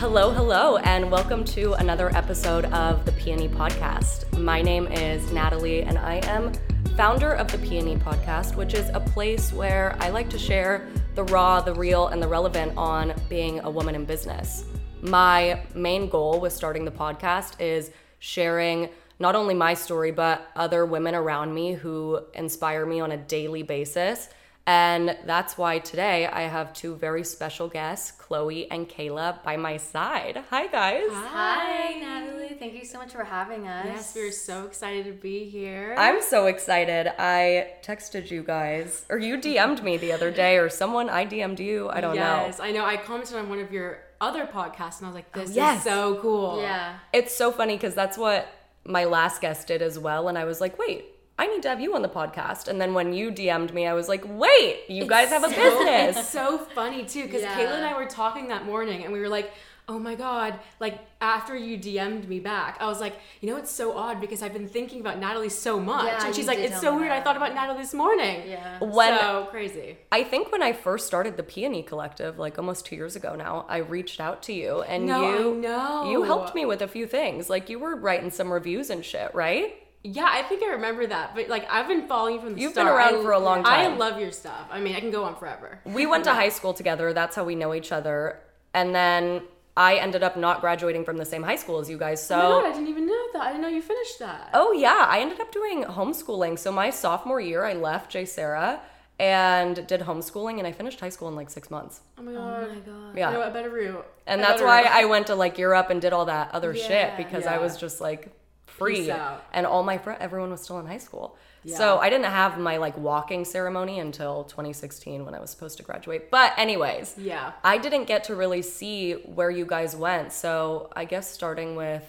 Hello, hello, and welcome to another episode of the Peony Podcast. My name is Natalie, and I am founder of the Peony Podcast, which is a place where I like to share the raw, the real, and the relevant on being a woman in business. My main goal with starting the podcast is sharing not only my story, but other women around me who inspire me on a daily basis and that's why today I have two very special guests, Chloe and Kayla, by my side. Hi, guys. Hi, Natalie. Thank you so much for having us. Yes, we're so excited to be here. I'm so excited. I texted you guys, or you DM'd me the other day, or someone I DM'd you. I don't yes, know. Yes, I know. I commented on one of your other podcasts, and I was like, "This oh, yes. is so cool." Yeah, it's so funny because that's what my last guest did as well, and I was like, "Wait, I need to have you on the podcast. And then when you DM'd me, I was like, wait, you it's guys have a so, business. It's so funny too, because yeah. Kayla and I were talking that morning and we were like, oh my God, like after you DM'd me back, I was like, you know, it's so odd because I've been thinking about Natalie so much. Yeah, and she's like, it's so weird. That. I thought about Natalie this morning. Yeah. When, so crazy. I think when I first started the Peony Collective, like almost two years ago now, I reached out to you and no, you, know. you helped me with a few things. Like you were writing some reviews and shit, right? Yeah, I think I remember that. But like I've been following you from the You've start. been around I, for a long time. I love your stuff. I mean, I can go on forever. We went to high school together. That's how we know each other. And then I ended up not graduating from the same high school as you guys. So oh my God, I didn't even know that. I didn't know you finished that. Oh yeah, I ended up doing homeschooling. So my sophomore year, I left JSerra and did homeschooling, and I finished high school in like six months. Oh my god! Oh my god! Yeah, you know, a better route. And that's why route. I went to like Europe and did all that other yeah, shit because yeah. I was just like free. And all my friends everyone was still in high school. Yeah. so i didn't have my like walking ceremony until 2016 when i was supposed to graduate. But anyways yeah. I didn't get to really see where you guys went. So i guess starting with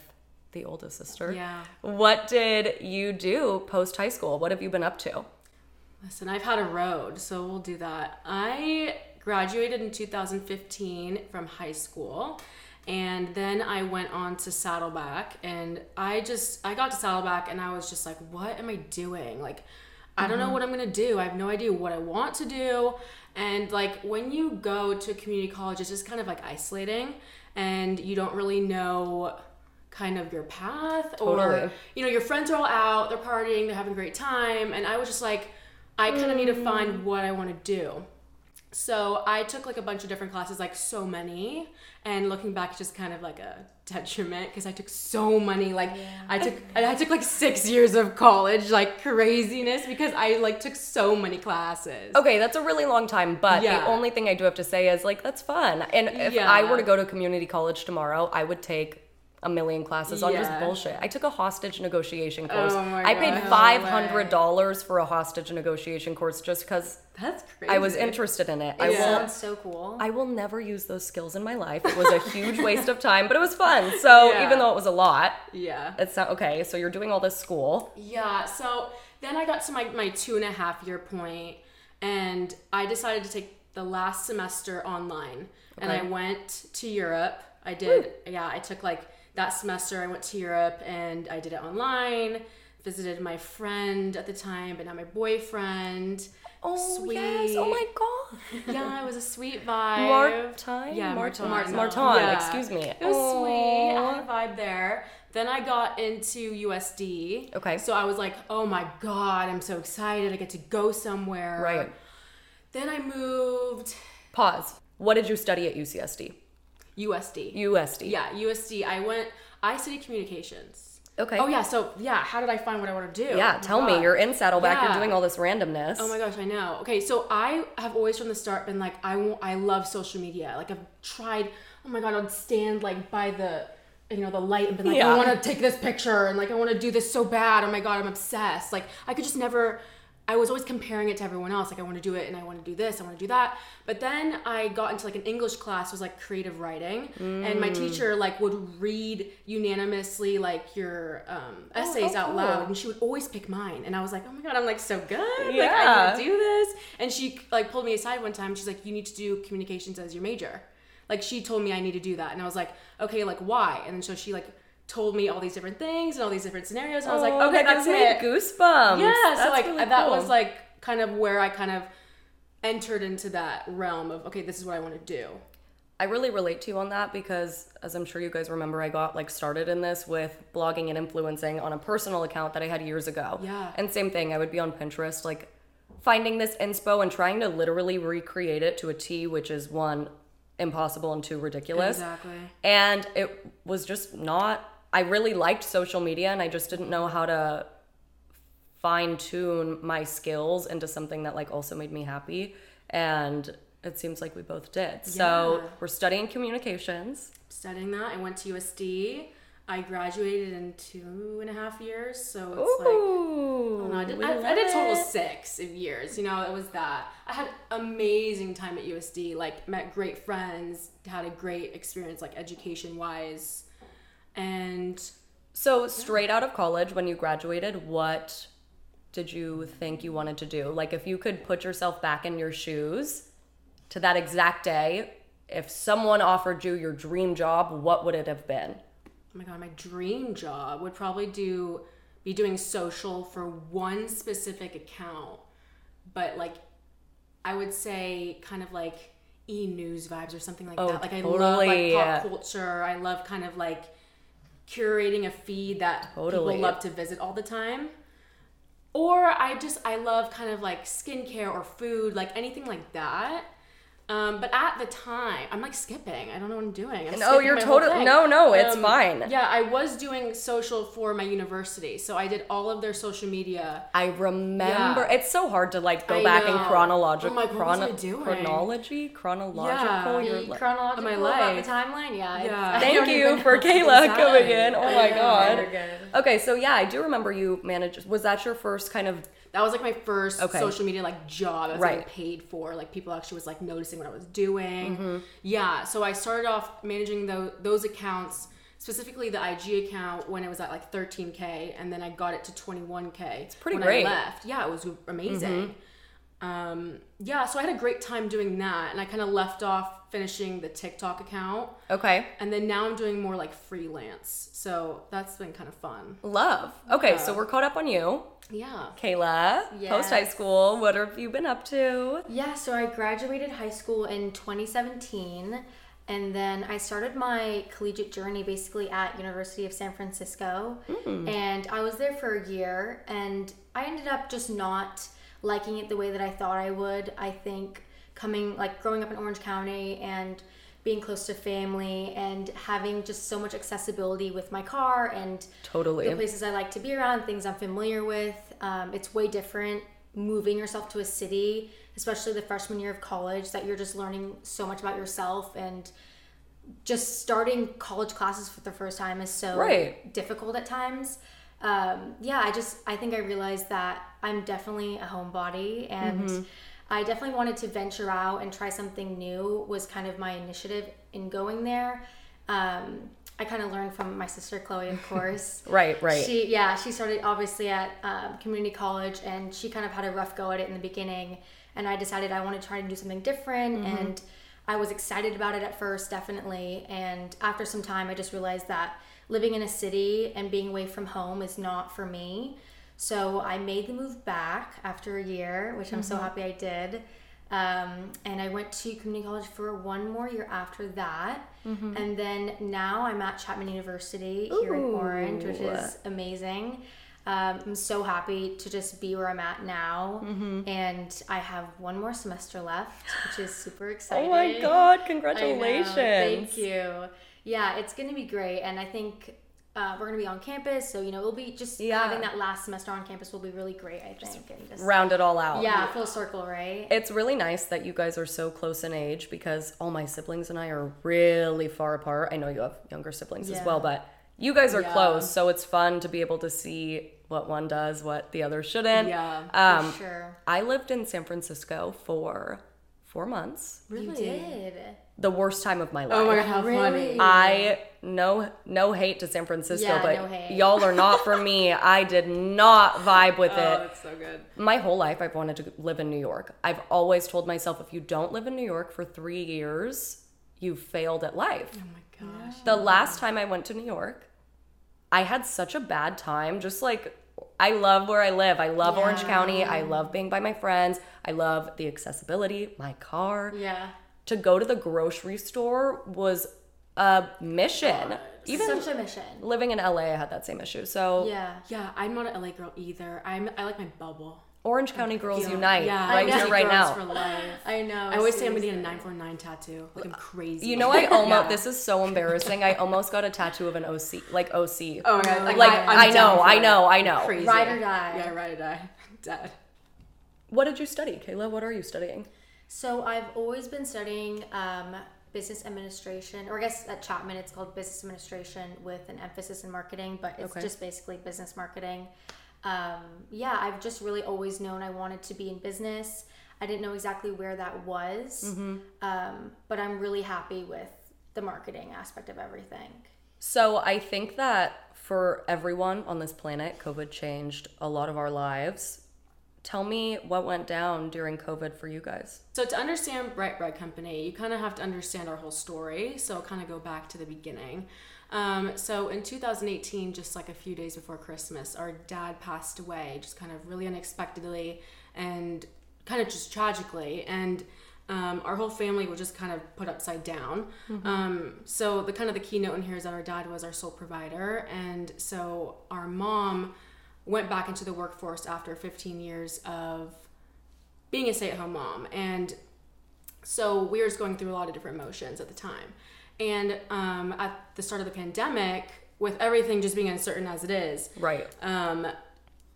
the oldest sister. Yeah. What did you do post high school? What have you been up to? Listen i've had a road so we'll do that. I graduated in 2015 from high school and then I went on to Saddleback and I just I got to Saddleback and I was just like what am I doing? Like I don't know mm-hmm. what I'm going to do. I have no idea what I want to do. And like when you go to community college it's just kind of like isolating and you don't really know kind of your path totally. or you know your friends are all out they're partying they're having a great time and I was just like I kind of need to mm. find what I want to do so I took like a bunch of different classes, like so many, and looking back, just kind of like a detriment because I took so many. Like yeah. I took, I took like six years of college, like craziness, because I like took so many classes. Okay, that's a really long time, but Yeah. the only thing I do have to say is like that's fun. And if Yeah. I were to go to community college tomorrow, I would take a million classes on just bullshit. I took a hostage negotiation oh course. Oh I paid five hundred dollars for a hostage negotiation course just because That's crazy. I was interested in it. I It will sounds so cool. I will never use those skills in my life. It was a huge waste of time, but it was fun. So Yeah. even though it was a lot, Yeah. it's not okay. So you're doing all this school. Yeah. So then I got to my, my two and a half year point, and I decided to take the last semester online. And I went to Europe. I did, yeah, I took like that semester, I went to Europe and I did it online. Visited my friend at the time, but now my boyfriend. Oh Sweet. yes! Oh my god! Yeah, it was a sweet vibe. Martin? Yeah, Martin. Martin. Martin. Yeah. Excuse me. It was sweet. I had a vibe there. Then I got into USD. Okay. So I was like, oh my God, I'm so excited. I get to go somewhere. Right. Then I moved Pause. What did you study at UCSD? USD. USD. yeah, USD. I went, I studied communications. Okay. Oh, yeah. So, yeah, how did I find what I want to do? Yeah, Oh tell me. You're in Saddleback. You're doing all this randomness. Oh my gosh, I know. Okay, so I have always from the start been like, I want, I love social media. Like I've tried. Oh my god, I'd stand like by the, you know, the light and be like, Yeah. I want to take this picture and like I want to do this so bad. Oh my god, I'm obsessed. Like I could just never. I was always comparing it to everyone else. Like I want to do it and I want to do this. I want to do that. But then I got into like an English class. It was like creative writing, and my teacher like would read unanimously like your um, essays oh, out cool. loud, and she would always pick mine. And I was like, oh my god, I'm like so good. Like I Yeah. to do this. And she like pulled me aside one time. She's like, you need to do communications as your major. Like she told me I need to do that, and I was like, okay, like why? And then so she like told me all these different things and all these different scenarios. And I was like, Oh, okay, that that's me it. Goosebumps. Yeah, so like really that cool. was like kind of where I kind of entered into that realm of okay, this is what I want to do. I really relate to you on that because, as I'm sure you guys remember, I got like started in this with blogging and influencing on a personal account that I had years ago. Yeah. And same thing, I would be on Pinterest, like finding this inspo and trying to literally recreate it to a T, which is one, impossible and two, ridiculous. Exactly. And it was just not, I really liked social media and I just didn't know how to fine tune my skills into something that like also made me happy. And it seems like we both did. So we're studying communications. Studying that, I went to USD. I graduated in two and a half years, so it's like Ooh, No, I did, I, I did total six of years. You know, it was that. I had amazing time at USD. Like met great friends, had a great experience, like education wise, and So straight out of college, when you graduated, what did you think you wanted to do? Like, if you could put yourself back in your shoes to that exact day, if someone offered you your dream job, what would it have been? oh my god, my dream job would probably do be doing social for one specific account, but like I would say kind of like e news vibes or something like Oh, that. Like I totally. love like pop culture. I love kind of like curating a feed that Totally. people love to visit all the time. Or I just I love kind of like skincare or food, like anything like that. Um, but at the time, I'm like skipping. I don't know what I'm doing. I'm No, you're my whole total- thing. no, no, it's Um, fine. Yeah, I was doing social for my university, so I did all of their social media. I remember. Yeah. It's so hard to like go I back in chronological I'm like, what was I doing? chronology, chronological. Yeah. You're like- chronological my about life. the timeline, yeah. Yeah. Thank you for. Kayla coming in. Oh my god. Okay, so yeah, I do remember you managed. Was that your first kind of? That was like my first Okay. social media like job. I was Right. getting paid for. Like people actually was like noticing what I was doing. Mm-hmm. Yeah, so I started off managing those those accounts, specifically the IG account when it was at like 13k, and then I got it to 21k. It's pretty when great. Mm-hmm. I left. Yeah, it was amazing. Um, yeah, so I had a great time doing that, and I kind of left off finishing the TikTok account, Okay, and then now I'm doing more like freelance. So that's been kind of fun. love. Okay, so we're caught up on you, Yeah. Kayla. Yes. Post high school. What have you been up to? Yeah, so I graduated high school in 2017 and then I started my collegiate journey basically at University of San Francisco. And I was there for a year and I ended up just not liking it the way that I thought I would. I think coming like growing up in Orange County and being close to family and having just so much accessibility with my car and Totally. the places I like to be around, things I'm familiar with. Um, it's way different moving yourself to a city, especially the freshman year of college, that you're just learning so much about yourself and just starting college classes for the first time is so Right. difficult at times. Um, yeah, I just I think I realized that I'm definitely a homebody and Mm-hmm. I definitely wanted to venture out and try something new was kind of my initiative in going there. Um, I kind of learned from my sister Chloe, of course. Right, right. She yeah, she started obviously at um, community college, and she kind of had a rough go at it in the beginning. And I decided I want to try to do something different, Mm-hmm. and I was excited about it at first, definitely. And after some time, I just realized that living in a city and being away from home is not for me. So I made the move back after a year, which I'm so Mm-hmm. happy I did. Um, and I went to community college for one more year after that. Mm-hmm. And then now I'm at Chapman University here in Orange, which is amazing. Um, I'm so happy to just be where I'm at now. Mm-hmm. And I have one more semester left, which is super exciting. Oh my god! Congratulations. Thank you. Yeah, it's going to be great. And I think uh, we're going to be on campus. So, you know, it'll be just Yeah. having that last semester on campus will be really great, I think. and just, Round it all out. yeah, full circle, right? It's really nice that you guys are so close in age because all my siblings and I are really far apart. I know you have younger siblings as well, but you guys are Yeah. close, so it's fun to be able to see what one does, what the other shouldn't. Yeah. Um, For sure. I lived in San Francisco for four months. You did. The worst time of my life. Oh my god, how Really? funny. I no no hate to San Francisco, Yeah, but no y'all are not for me. I did not vibe with it. oh, it. that's so good. My whole life, I've wanted to live in New York. I've always told myself if you don't live in New York for three years, you failed at life. Oh my gosh. The last time I went to New York, I had such a bad time. Just like, I love where I live. I love Orange County. I love being by my friends. I love the accessibility, my car. Yeah. To go to the grocery store was a mission. Even Such a mission. living in LA, I had that same issue. So Yeah. Yeah, I'm not an LA girl either. I'm I like my bubble. Orange County Girls Unite Yeah, right I here, know. right Girls now. For life. I know. I always say I'm gonna get a 949 tattoo. Like I'm crazy. You know, I almost Yeah. this is so embarrassing. I almost got a tattoo of an OC, like OC. Oh my god! Like, Like, I, I'm I know, down for I know, I know. Crazy. Ride or die. Yeah, ride or die. Dead. What did you study, Kayla? What are you studying? So I've always been studying um, business administration, or I guess at Chapman it's called business administration with an emphasis in marketing, but it's Okay. just basically business marketing. Um, yeah, I've just really always known I wanted to be in business. I didn't know exactly where that was, um, but I'm really happy with the marketing aspect of everything. So I think that for everyone on this planet, COVID changed a lot of our lives. Tell me what went down during COVID for you guys. So to understand Bright Bread Company, you kind of have to understand our whole story. So I'll kind of go back to the beginning. Um, so in 2018, just like a few days before Christmas, our dad passed away, just kind of really unexpectedly and kind of just tragically. And um, our whole family was just kind of put upside down. Um, so the kind of the keynote in here is that our dad was our sole provider, and so our mom went back into the workforce after 15 years of being a stay-at-home mom. And so we were just going through a lot of different emotions at the time. And um, at the start of the pandemic with everything just being uncertain as it is Right. um,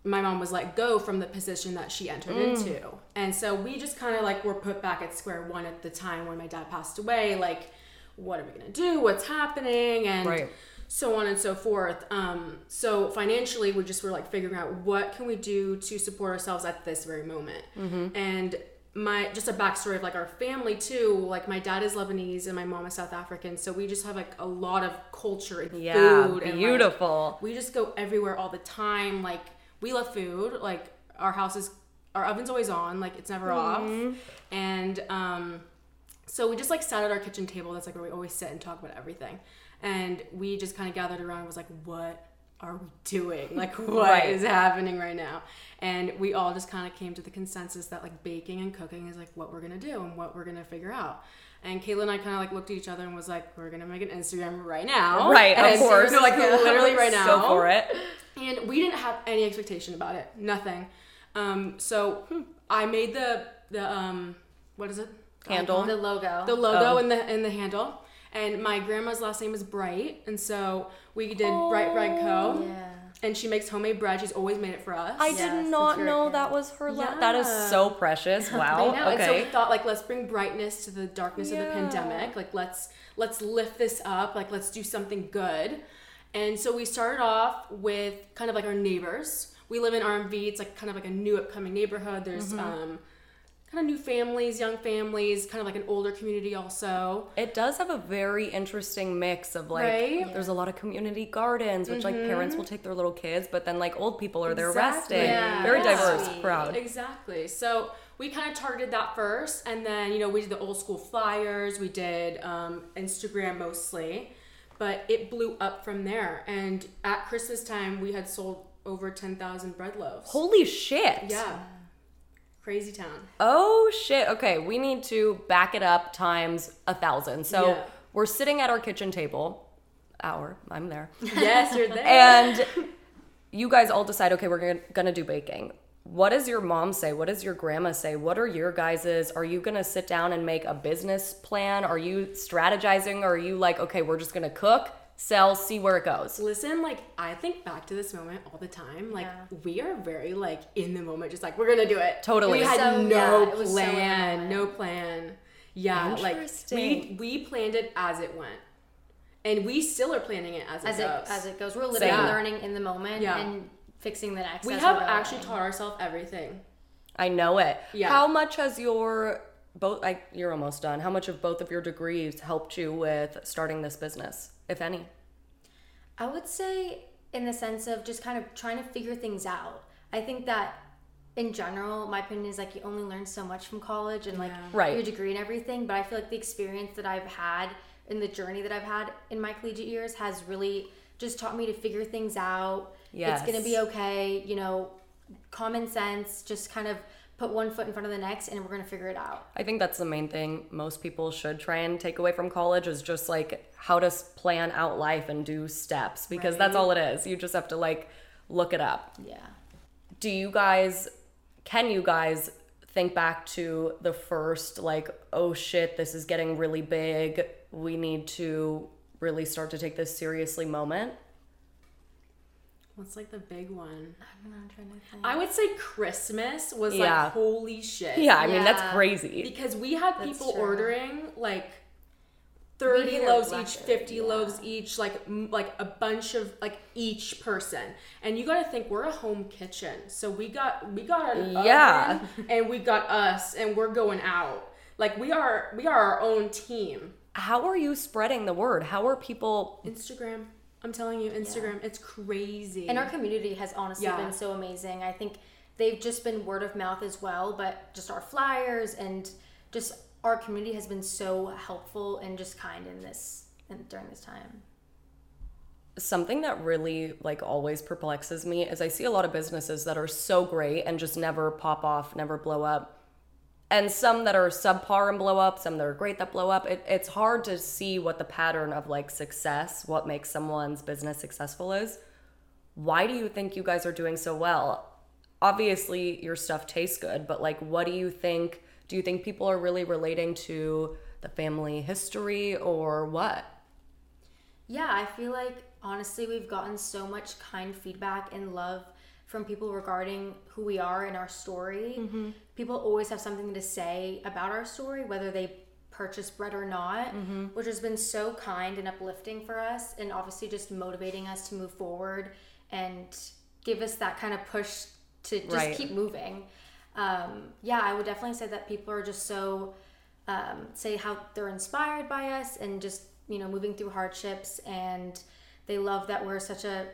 my mom was let go from the position that she entered into. And so we just kind of like were put back at square one at the time when my dad passed away like what are we gonna do? What's happening? And Right. So on and so forth um, so financially we just were like figuring out what can we do to support ourselves at this very moment and my just a backstory of like our family too like my dad is lebanese and my mom is south african so we just have like a lot of culture and Yeah, food and like, beautiful. we just go everywhere all the time. Like we love food. Like our house is our oven's always on. Like it's never Mm-hmm. off. And um, so we just like sat at our kitchen table. That's like where we always sit and talk about everything. And we just kind of gathered around. and Was like, what are we doing? Like what is Right. happening right now? And we all just kind of came to the consensus that like baking and cooking is like what we're gonna do and what we're gonna figure out. And Kayla and I kind of like looked at each other and was like, we're gonna make an Instagram right now. Right, of And course. No, like literally right now. Go for it. And we didn't have any expectation about it. Nothing. Um, so I made the the um what is it? Handle. The logo. The logo Oh. and the and the handle. And my grandma's last name is Bright, and so we did Bright Bread Co. yeah. And she makes homemade bread. She's always made it for us. I Yes, did not know good. that was her. La- that is so precious. Wow. I know. And so we thought like let's bring brightness to the darkness of the pandemic. Like let's let's lift this up. Like let's do something good. And so we started off with kind of like our neighbors. We live in RMV. It's like kind of like a new upcoming neighborhood. There's Mm-hmm. um kind of new families, young families, kind of like an older community also. It does have a very interesting mix of like Right? Mm-hmm. there's a lot of community gardens which like parents will take their little kids but then like old people are there Exactly. resting. Yeah, Very that's diverse crowd. Exactly. So we kind of targeted that first, and then you know we did the old school flyers. We did um, Instagram mostly, but it blew up from there. And at Christmas time, we had sold over ten thousand bread loaves. Holy shit. yeah, crazy town. Oh shit. Okay, we need to back it up times a thousand. So Yeah. we're sitting at our kitchen table. Our, I'm there. yes, you're there. and you guys all decide, okay, we're gonna, gonna do baking. What does your mom say? What does your grandma say? What are your guys's? Are you gonna sit down and make a business plan? Are you strategizing? Or are you like, okay, we're just gonna cook, sell, see where it goes? Listen, like I think back to this moment all the time. Like Yeah. we are very like in the moment, just like we're gonna do it. Totally. We had So, no yeah, it was so plan, no plan. Yeah, like we we planned it as it went, and we still are planning it as it As it goes. as it goes, we're literally Same. learning in the moment and fixing the next. we have actually taught ourselves everything. I know it. Yeah. How much has your both? like you're almost done. How much of both of your degrees helped you with starting this business, if any? I would say in the sense of just kind of trying to figure things out. I think that in general, my opinion is like you only learn so much from college and like Yeah. Right. your degree and everything. But I feel like the experience that I've had in the journey that I've had in my collegiate years has really just taught me to figure things out. It's gonna be okay, you know, common sense, just kind of put one foot in front of the next and we're going to figure it out. I think that's the main thing most people should try and take away from college is just like how to plan out life and do steps because that's all it is. You just have to like look it up. Yeah. Do you guys can you guys think back to the first like oh shit this is getting really big. We need to really start to take this seriously moment? What's like the big one? I'm not trying to think. I would say Christmas was Yeah. like holy shit. Yeah, I mean that's crazy. Because we had That's people true. ordering like 30 loaves each, 50 yeah. loaves each, like like a bunch of like each person. And you got to think we're a home kitchen. So we got we got an Yeah. oven and we got us and we're going out. Like we are we are our own team. How are you spreading the word? How are people Instagram. I'm telling you, Instagram, it's crazy. And our community has honestly Yeah. been so amazing. I think they've just been word of mouth as well, but just our flyers and just our community has been so helpful and just kind in this in, during this time. something that really like always perplexes me is I see a lot of businesses that are so great and just never pop off, never blow up. And some that are subpar and blow up, some that are great that blow up. It, it's hard to see what the pattern of like success, what makes someone's business successful is. Why do you think you guys are doing so well? Obviously, your stuff tastes good, but like, what do you think? Do you think people are really relating to the family history or what? Yeah, I feel like honestly we've gotten so much kind feedback and love from people regarding who we are and our story. People always have something to say about our story, whether they purchase bread or not, which has been so kind and uplifting for us, and obviously just motivating us to move forward and give us that kind of push to just Right. keep moving. Um, yeah, I would definitely say that people are just so um, say how they're inspired by us and just you know moving through hardships and they love that we're such a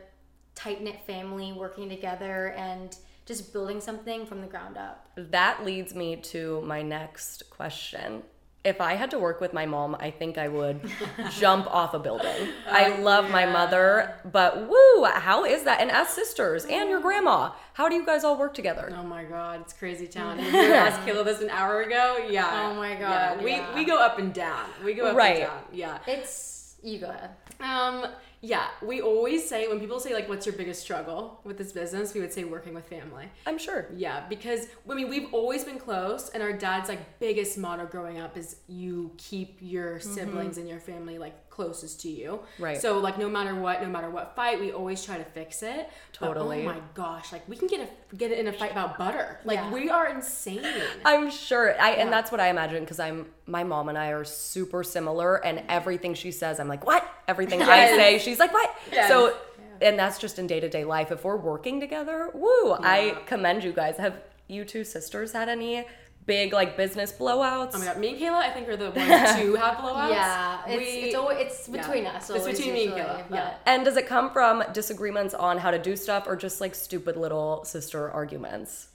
tight knit family working together and just building something from the ground up. That leads me to my next question. If I had to work with my mom, I think I would jump off a building. I love my mother, but woo, how is that? And as sisters and your grandma, how do you guys all work together? Oh my god, it's crazy town. Did you ask Kayla this an hour ago? Yeah. Oh my Yeah, God, We yeah. we go up and down. We go up Right. and down. Yeah. It's you go ahead. Um, yeah, we always say when people say like, "What's your biggest struggle with this business?" We would say working with family. I'm sure. Yeah, because I mean we've always been close, and our dad's like biggest motto growing up is you keep your mm-hmm. siblings and your family like closest to you. Right. So like no matter what, no matter what fight, we always try to fix it. But, Totally. oh my gosh, like we can get a get in a fight about butter. Like Yeah. we are insane. I'm sure. I and that's what I imagine because I'm my mom and I are super similar and everything she says I'm like, "What?" Everything I say, she's like, "What?" Yes. So and that's just in day-to-day life. If we're working together, woo, I commend you guys. Have you two sisters had any big like business blowouts? Oh my god, me and Kayla, I think are the ones to have blowouts. Yeah, it's We- it's always, it's yeah. between us. It's always between me and usually, Kayla, but- yeah. And does it come from disagreements on how to do stuff or just like stupid little sister arguments?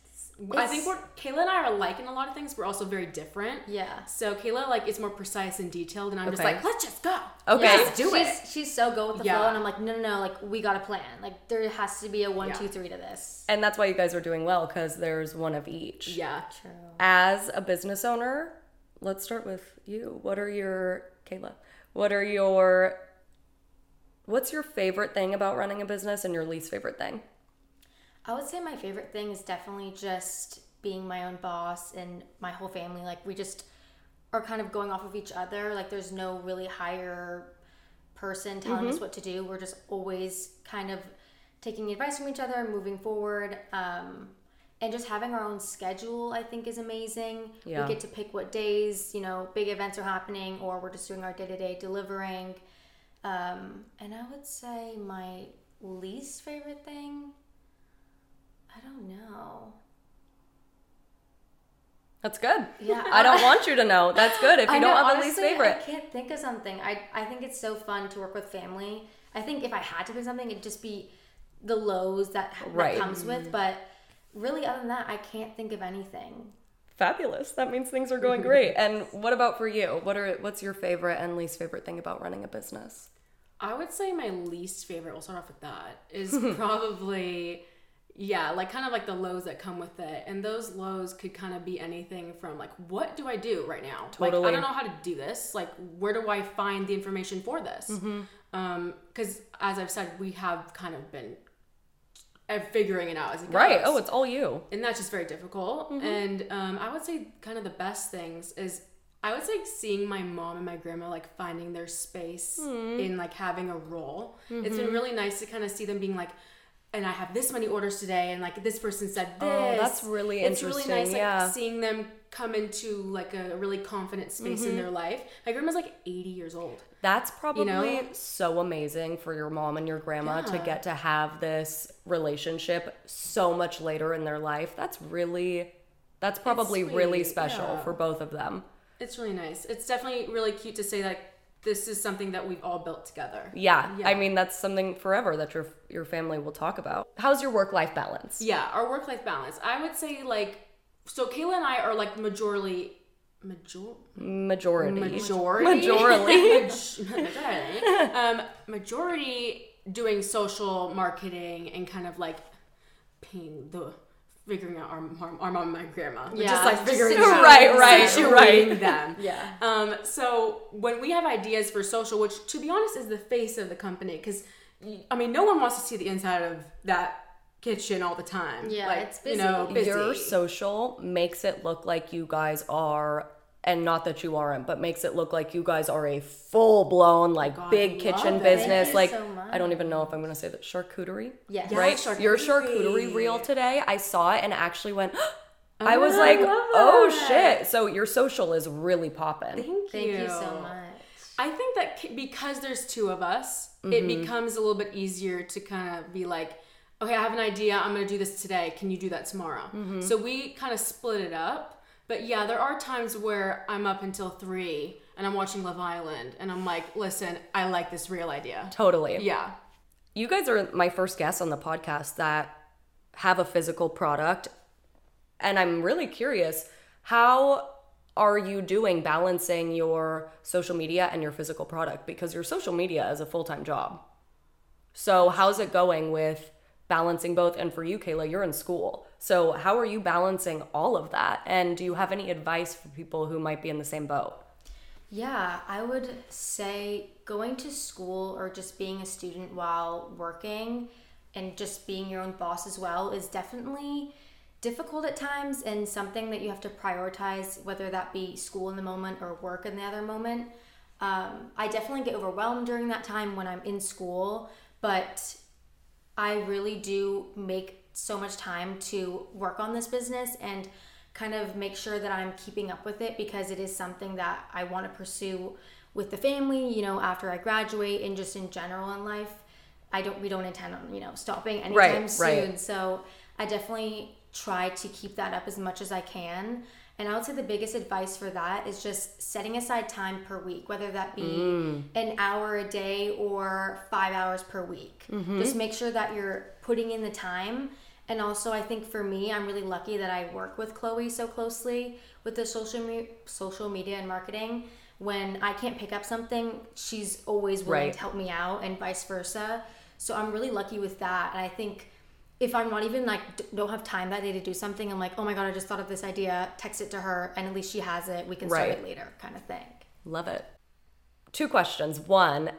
I think we're Kayla and I are alike in a lot of things. We're also very different. Yeah. So Kayla like is more precise and detailed, and I'm just like, let's just go. Okay. Yeah, Let's do she's, it. She's so go with the Yeah. flow, and I'm like, no, no, no, like we got a plan. Like there has to be a one, Yeah. two, three to this. And that's why you guys are doing well because there's one of each. Yeah. True. As a business owner, let's start with you. What are your Kayla? What are your What's your favorite thing about running a business and your least favorite thing? I would say my favorite thing is definitely just being my own boss and my whole family. Like we just are kind of going off of each other. Like there's no really higher person telling us what to do. We're just always kind of taking advice from each other and moving forward. Um, and just having our own schedule, I think, is amazing. Yeah. We get to pick what days, you know, big events are happening, or we're just doing our day to day delivering. Um, and I would say my least favorite thing, I don't know. That's good. Yeah. I don't want you to know. That's good if you I don't know, have a least favorite. I can't think of something. I, I think it's so fun to work with family. I think if I had to pick something, it'd just be the lows that, Right. that comes with. But really, other than that, I can't think of anything. Fabulous. That means things are going great. and what about for you? What are what's your favorite and least favorite thing about running a business? I would say my least favorite. We'll start off with that. Is probably Yeah, like kind of like the lows that come with it. And those lows could kind of be anything from like, what do I do right now? Like, Totally. I don't know how to do this. Like, where do I find the information for this? Mm-hmm. Um, because as I've said, we have kind of been uh, figuring it out as it goes. Right. Oh, it's all you. and that's just very difficult. Mm-hmm. And um, I would say kind of the best things is I would say seeing my mom and my grandma like finding their space Hmm. in like having a role. It's Mm-hmm. been really nice to kind of see them being like. And I have this many orders today, and like this person said this. Oh, that's really interesting. It's really nice, like yeah. seeing them come into like a really confident space Mm-hmm. in their life. My grandma's like 80 years old. That's probably know? so amazing for your mom and your grandma to get to have this relationship so much later in their life. That's really that's probably really special yeah. for both of them. It's really nice. It's definitely really cute to say that this is something that we've all built together. Yeah, Yeah. I mean that's something forever that your your family will talk about. How's your work life balance? Yeah, our work life balance. I would say like so Kayla and I are like majorly major Majority. majority Majority. majority um majority doing social marketing and kind of like paying the figuring out our, our, our mom and my grandma. We're Yeah, just like figuring situating- out Right, right, situating right. them. Yeah. Um, so when we have ideas for social, which to be honest is the face of the company, because I mean, no one wants to see the inside of that kitchen all the time. Yeah, like, it's You busy. know, busy. Your social makes it look like you guys are and not that you aren't, but makes it look like you guys are a full blown like oh, God, big kitchen it. business. Thank like so. I don't even know if I'm gonna say that charcuterie. Yes. Yeah, right? charcuterie. Your charcuterie reel today, I saw it and actually went. I oh, was I like, love oh shit! So your social is really popping. Thank, Thank you so much. I think that because there's two of us, it mm-hmm. becomes a little bit easier to kind of be like, okay, I have an idea. I'm going to do this today. Can you do that tomorrow? Mm-hmm. So we kind of split it up. But yeah, there are times where I'm up until three and I'm watching Love Island and I'm like, listen, I like this real idea. Totally. Yeah. You guys are my first guests on the podcast that have a physical product. And I'm really curious how are you doing balancing your social media and your physical product? Because your social media is a full time job. So, how's it going with balancing both? And for you, Kayla, you're in school. So, how are you balancing all of that? And do you have any advice for people who might be in the same boat? Yeah, I would say going to school or just being a student while working and just being your own boss as well is definitely difficult at times and something that you have to prioritize, whether that be school in the moment or work in the other moment. Um, I definitely get overwhelmed during that time when I'm in school, but I really do make so much time to work on this business and kind of make sure that I'm keeping up with it because it is something that I want to pursue with the family, you know, after I graduate and just in general in life. I don't we don't intend on, you know, stopping anytime Right, soon. right. So I definitely try to keep that up as much as I can. And I would say the biggest advice for that is just setting aside time per week, whether that be mm. an hour a day or five hours per week. Mm-hmm. Just make sure that you're putting in the time. And also, I think for me, I'm really lucky that I work with Chloe so closely with the social me- social media and marketing. When I can't pick up something, she's always willing Right. to help me out, and vice versa. So I'm really lucky with that. And I think if I'm not even like don't have time that day to do something, I'm like, oh my god, I just thought of this idea. Text it to her, and at least she has it. We can start Right. it later, kind of thing. Love it. Two questions. One,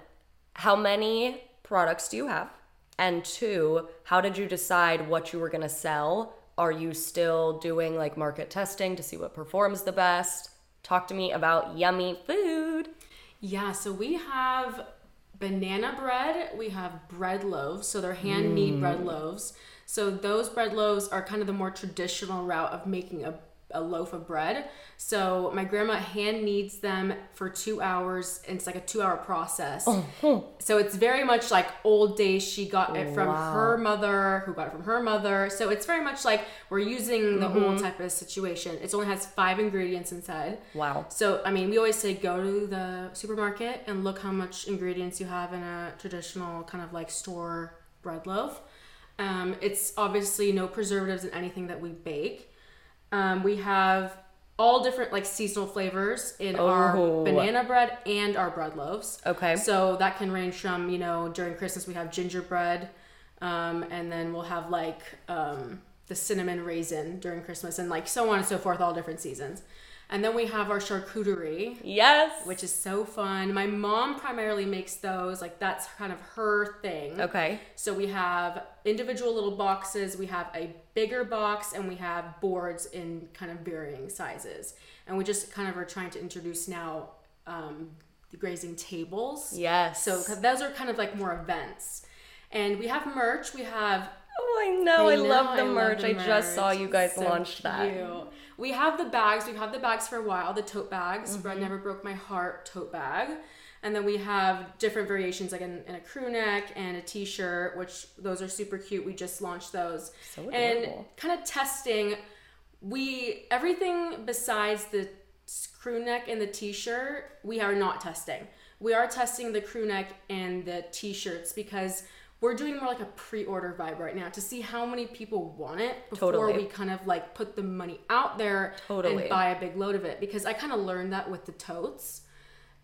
how many products do you have? And two, how did you decide what you were going to sell? Are you still doing like market testing to see what performs the best? Talk to me about yummy food. Yeah, so we have banana bread, we have bread loaves, so they're hand knead bread mm. loaves. So those bread loaves are kind of the more traditional route of making a, a loaf of bread. So my grandma hand kneads them for two hours, and it's like a two hour process. So it's very much like old days. She got it from her mother, who got it from her mother. So it's very much like we're using the old type of situation. It only has five ingredients inside. Wow. So, I mean, we always say go to the supermarket and look how much ingredients you have in a traditional kind of like store bread loaf. Um, it's obviously no preservatives in anything that we bake. Um, we have all different like seasonal flavors in Oh. our banana bread and our bread loaves. Okay. So that can range from, you know, during Christmas we have gingerbread Um, and then we'll have like um, the cinnamon raisin during Christmas and like so on and so forth, all different seasons. And then we have our charcuterie, Yes. which is so fun. My mom primarily makes those, like that's kind of her thing. Okay. So we have individual little boxes, we have a bigger box, and we have boards in kind of varying sizes. And we just kind of are trying to introduce now um, the grazing tables. Yes. So those are kind of like more events. And we have merch. We have Oh, I know. I, know, love the love merch. the I just saw you guys So launched that. cute. We have the bags. We've had the bags for a while. The tote bags. Mm-hmm. Never broke my heart tote bag. And then we have different variations, like in, in a crew neck and a t-shirt, which those are super cute. We just launched those. So and kind of testing. We everything besides the crew neck and the t-shirt, we are not testing. We are testing the crew neck and the t-shirts because we're doing more like a pre-order vibe right now to see how many people want it before Totally. we kind of like put the money out there Totally. and buy a big load of it because I kind of learned that with the totes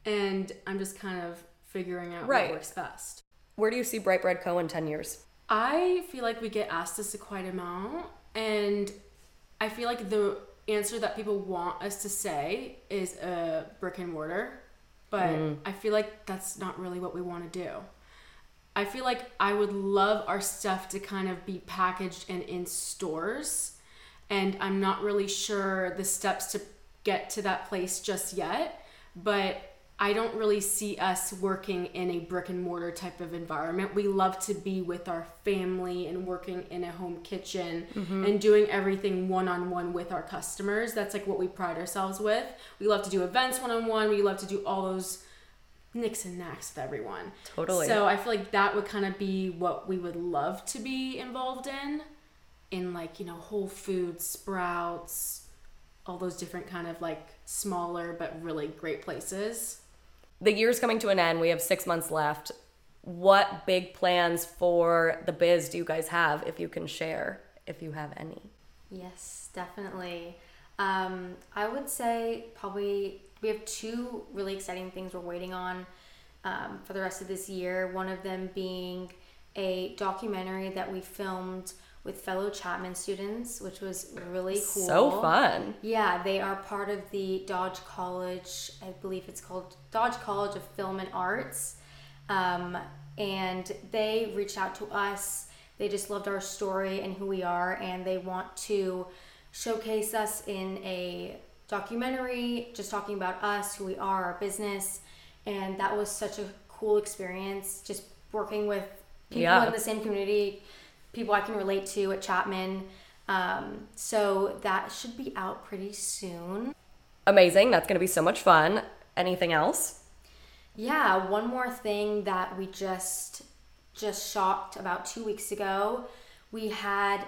and I'm just kind of figuring out Right. what works best. Where do you see Bright Bread Co. in 10 years? I feel like we get asked this a quite amount, and I feel like the answer that people want us to say is a brick and mortar, but mm-hmm. I feel like that's not really what we want to do. I feel like I would love our stuff to kind of be packaged and in stores, and I'm not really sure the steps to get to that place just yet, but I don't really see us working in a brick and mortar type of environment. We love to be with our family and working in a home kitchen mm-hmm. and doing everything one on one with our customers. That's like what we pride ourselves with. We love to do events one on one. We love to do all those nicks and knacks with everyone. Totally. So I feel like that would kind of be what we would love to be involved in, in like you know Whole Foods, Sprouts, all those different kind of like smaller but really great places. The year's coming to an end. We have six months left. What big plans for the biz do you guys have, if you can share, if you have any? Yes, definitely. Um, I would say probably we have two really exciting things we're waiting on um, for the rest of this year. One of them being a documentary that we filmed with fellow Chapman students, which was really cool. So fun. Yeah, they are part of the Dodge College, I believe it's called Dodge College of Film and Arts. Um, and they reached out to us. They just loved our story and who we are, and they want to showcase us in a documentary, just talking about us, who we are, our business. And that was such a cool experience, just working with people Yeah. in the same community, people I can relate to at Chapman. Um, so that should be out pretty soon. Amazing. That's going to be so much fun. Anything else? Yeah, one more thing that we just just shocked about two weeks ago. We had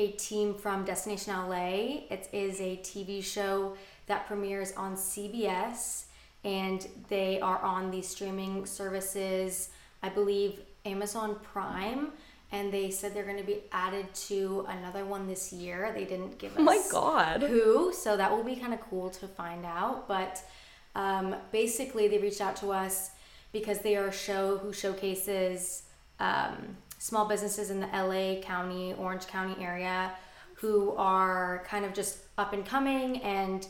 a team from Destination LA. It is a TV show that premieres on CBS, and they are on the streaming services. I believe Amazon Prime, and they said they're going to be added to another one this year. They didn't give us Oh my God. who, so that will be kind of cool to find out. But um, basically, they reached out to us because they are a show who showcases um, small businesses in the LA County, Orange County area who are kind of just up and coming and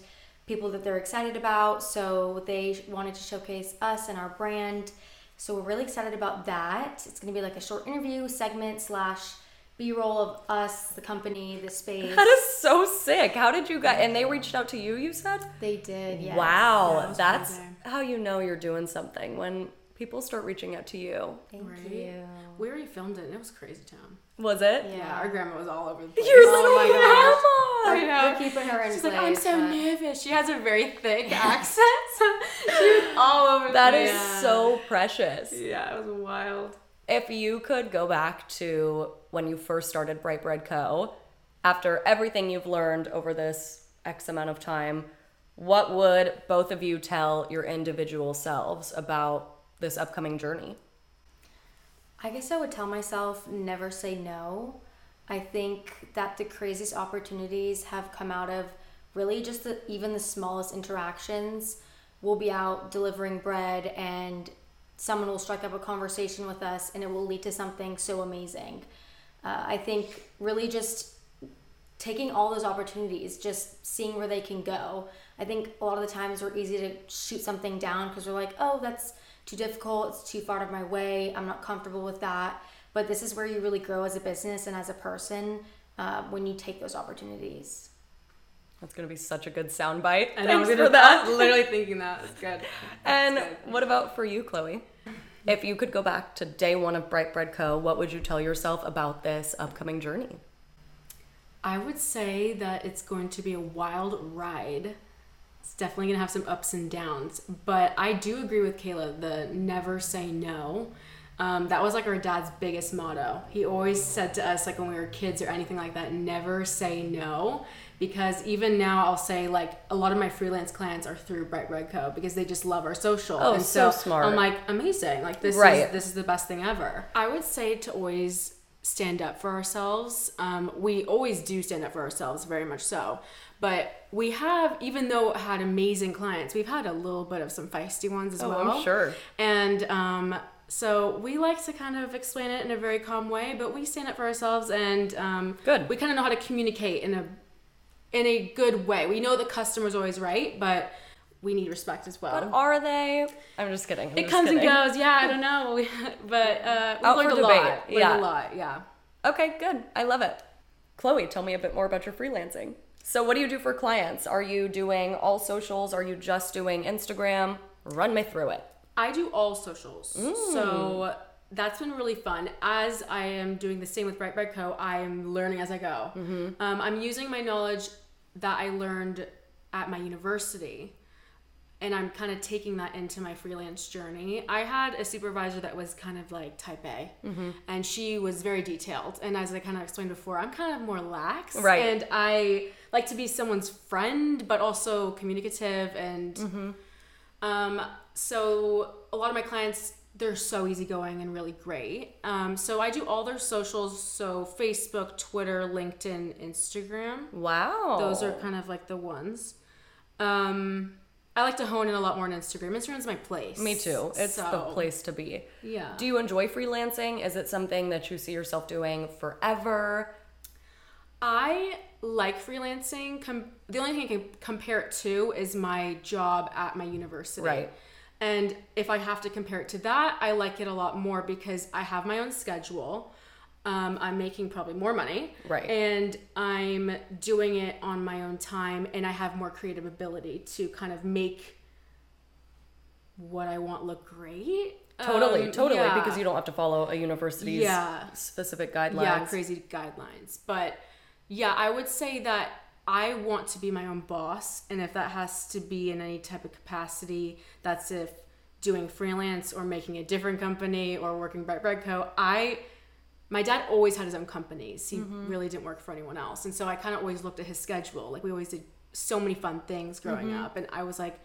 people that they're excited about. So they wanted to showcase us and our brand. So we're really excited about that. It's going to be like a short interview segment slash B-roll of us, the company, the space. That is so sick. How did you guys? And they reached out to you. You said. They did, yes. Wow, was that's how you know you're doing something when people start reaching out to you. Thank Right? you. We already filmed it and it was crazy town. Was it? Yeah. Yeah, our grandma was all over the place. Your Oh my little I grandma. know. We're keeping her in She's place. like, I'm so but- nervous. She has a very thick accent. So she was all over the That place. is so precious. Yeah, it was wild. If you could go back to when you first started Bright Bread Co., after everything you've learned over this X amount of time, what would both of you tell your individual selves about this upcoming journey? I guess I would tell myself never say no. I think that the craziest opportunities have come out of really just the even the smallest interactions. We'll be out delivering bread and someone will strike up a conversation with us and it will lead to something so amazing. Uh, I think really just taking all those opportunities, just seeing where they can go. I think a lot of the times we're easy to shoot something down because we're like, oh, that's too difficult, it's too far out of my way, I'm not comfortable with that. But this is where you really grow as a business and as a person uh, when you take those opportunities. That's gonna be such a good soundbite. And Thanks I was for that. literally thinking that. It's good. And good. what about for you, Chloe? If you could go back to day one of Bright Bread Co., what would you tell yourself about this upcoming journey? I would say that it's going to be a wild ride. It's definitely going to have some ups and downs. But I do agree with Kayla the never say no. Um, that was like our dad's biggest motto. He always said to us, like when we were kids or anything like that, never say no. Because even now, I'll say like a lot of my freelance clients are through Bright Bread Co. because they just love our social. Oh, and so smart. I'm like amazing. Like this Right. is this is the best thing ever. I would say to always stand up for ourselves. Um, we always do stand up for ourselves, very much so. But we have, even though had amazing clients, we've had a little bit of some feisty ones as Oh, well. I'm sure. And um, so we like to kind of explain it in a very calm way, but we stand up for ourselves and um, Good. We kind of know how to communicate in a in a good way. We know the customer's always right, but we need respect as well. But are they? I'm just kidding. I'm it just comes kidding. and goes. Yeah, I don't know, but uh, we've Out learned a debate, lot. Learned yeah. a lot. Yeah. Okay, good. I love it. Chloe, tell me a bit more about your freelancing. So, what do you do for clients? Are you doing all socials? Are you just doing Instagram? Run me through it. I do all socials. So that's been really fun. As I am doing the same with Bright Bread Co., I am learning as I go. Um, I'm using my knowledge that I learned at my university and I'm kind of taking that into my freelance journey. I had a supervisor that was kind of like type A, and she was very detailed. And as I kind of explained before, I'm kind of more lax, Right. And I like to be someone's friend, but also communicative. And um, so a lot of my clients, they're so easygoing and really great. Um, so I do all their socials, so Facebook, Twitter, LinkedIn, Instagram. Wow. Those are kind of like the ones. Um, I like to hone in a lot more on Instagram. Instagram's my place. Me too. It's the place to be. Yeah. Do you enjoy freelancing? Is it something that you see yourself doing forever? I like freelancing. Com- the only thing I can compare it to is my job at my university. Right. And if I have to compare it to that, I like it a lot more because I have my own schedule. Um, I'm making probably more money. Right. And I'm doing it on my own time, and I have more creative ability to kind of make what I want look great. Totally, Um, totally, yeah. because you don't have to follow a university's Yeah. specific guidelines. Yeah, crazy guidelines. But yeah, I would say that I want to be my own boss, and if that has to be in any type of capacity, that's if doing freelance or making a different company or working Bright Bread Co. I my dad always had his own companies. He mm-hmm. really didn't work for anyone else. And so I kind of always looked at his schedule. Like we always did so many fun things growing mm-hmm. up and I was like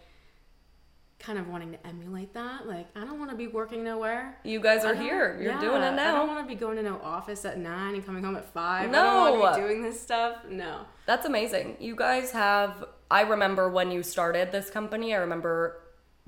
kind of wanting to emulate that. Like I don't want to be working nowhere. You guys are here. You're yeah, doing it now. I don't want to be going to no office at nine and coming home at five. No. don't want to be doing this stuff. No. That's amazing. You guys have. I remember when you started this company. I remember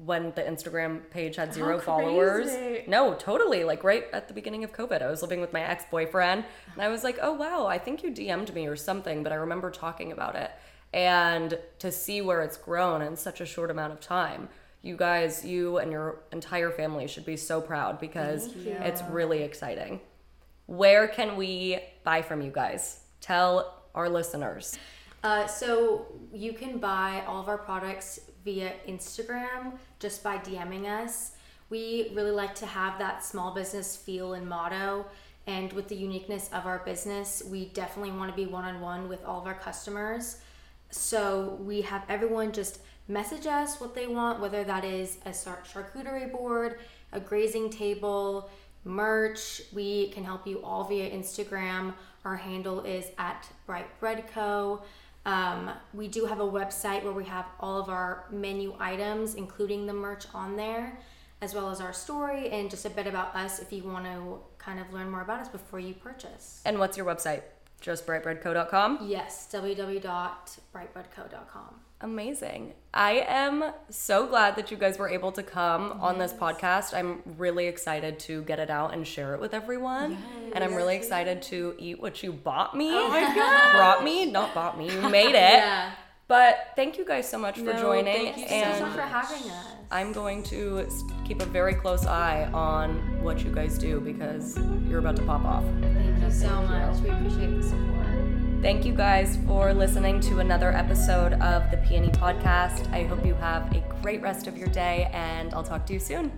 when the Instagram page had zero followers. No, totally. Like right at the beginning of COVID, I was living with my ex boyfriend, and I was like, "Oh wow, I think you DM'd me or something." But I remember talking about it, and to see where it's grown in such a short amount of time. You guys, you and your entire family should be so proud because it's really exciting. Where can we buy from you guys? Tell our listeners. Uh, so you can buy all of our products via Instagram just by DMing us. We really like to have that small business feel and motto. And with the uniqueness of our business, we definitely want to be one on one with all of our customers. So we have everyone just message us what they want, whether that is a charcuterie board, a grazing table, merch. We can help you all via Instagram. Our handle is at Bright Bread Co. Um, we do have a website where we have all of our menu items, including the merch on there, as well as our story and just a bit about us if you want to kind of learn more about us before you purchase. And what's your website? Just brightbreadco.com. Yes, www.brightbreadco.com. Amazing. I am so glad that you guys were able to come yes. on this podcast. I'm really excited to get it out and share it with everyone. Yes. And I'm really excited to eat what you bought me. Oh my god. Brought me, not bought me. You made it. yeah. But thank you guys so much for no, joining. Thank you and so much for having us. I'm going to keep a very close eye on what you guys do because you're about to pop off. Thank you so thank much. You. We appreciate the support. Thank you guys for listening to another episode of the Peony Podcast. I hope you have a great rest of your day, and I'll talk to you soon.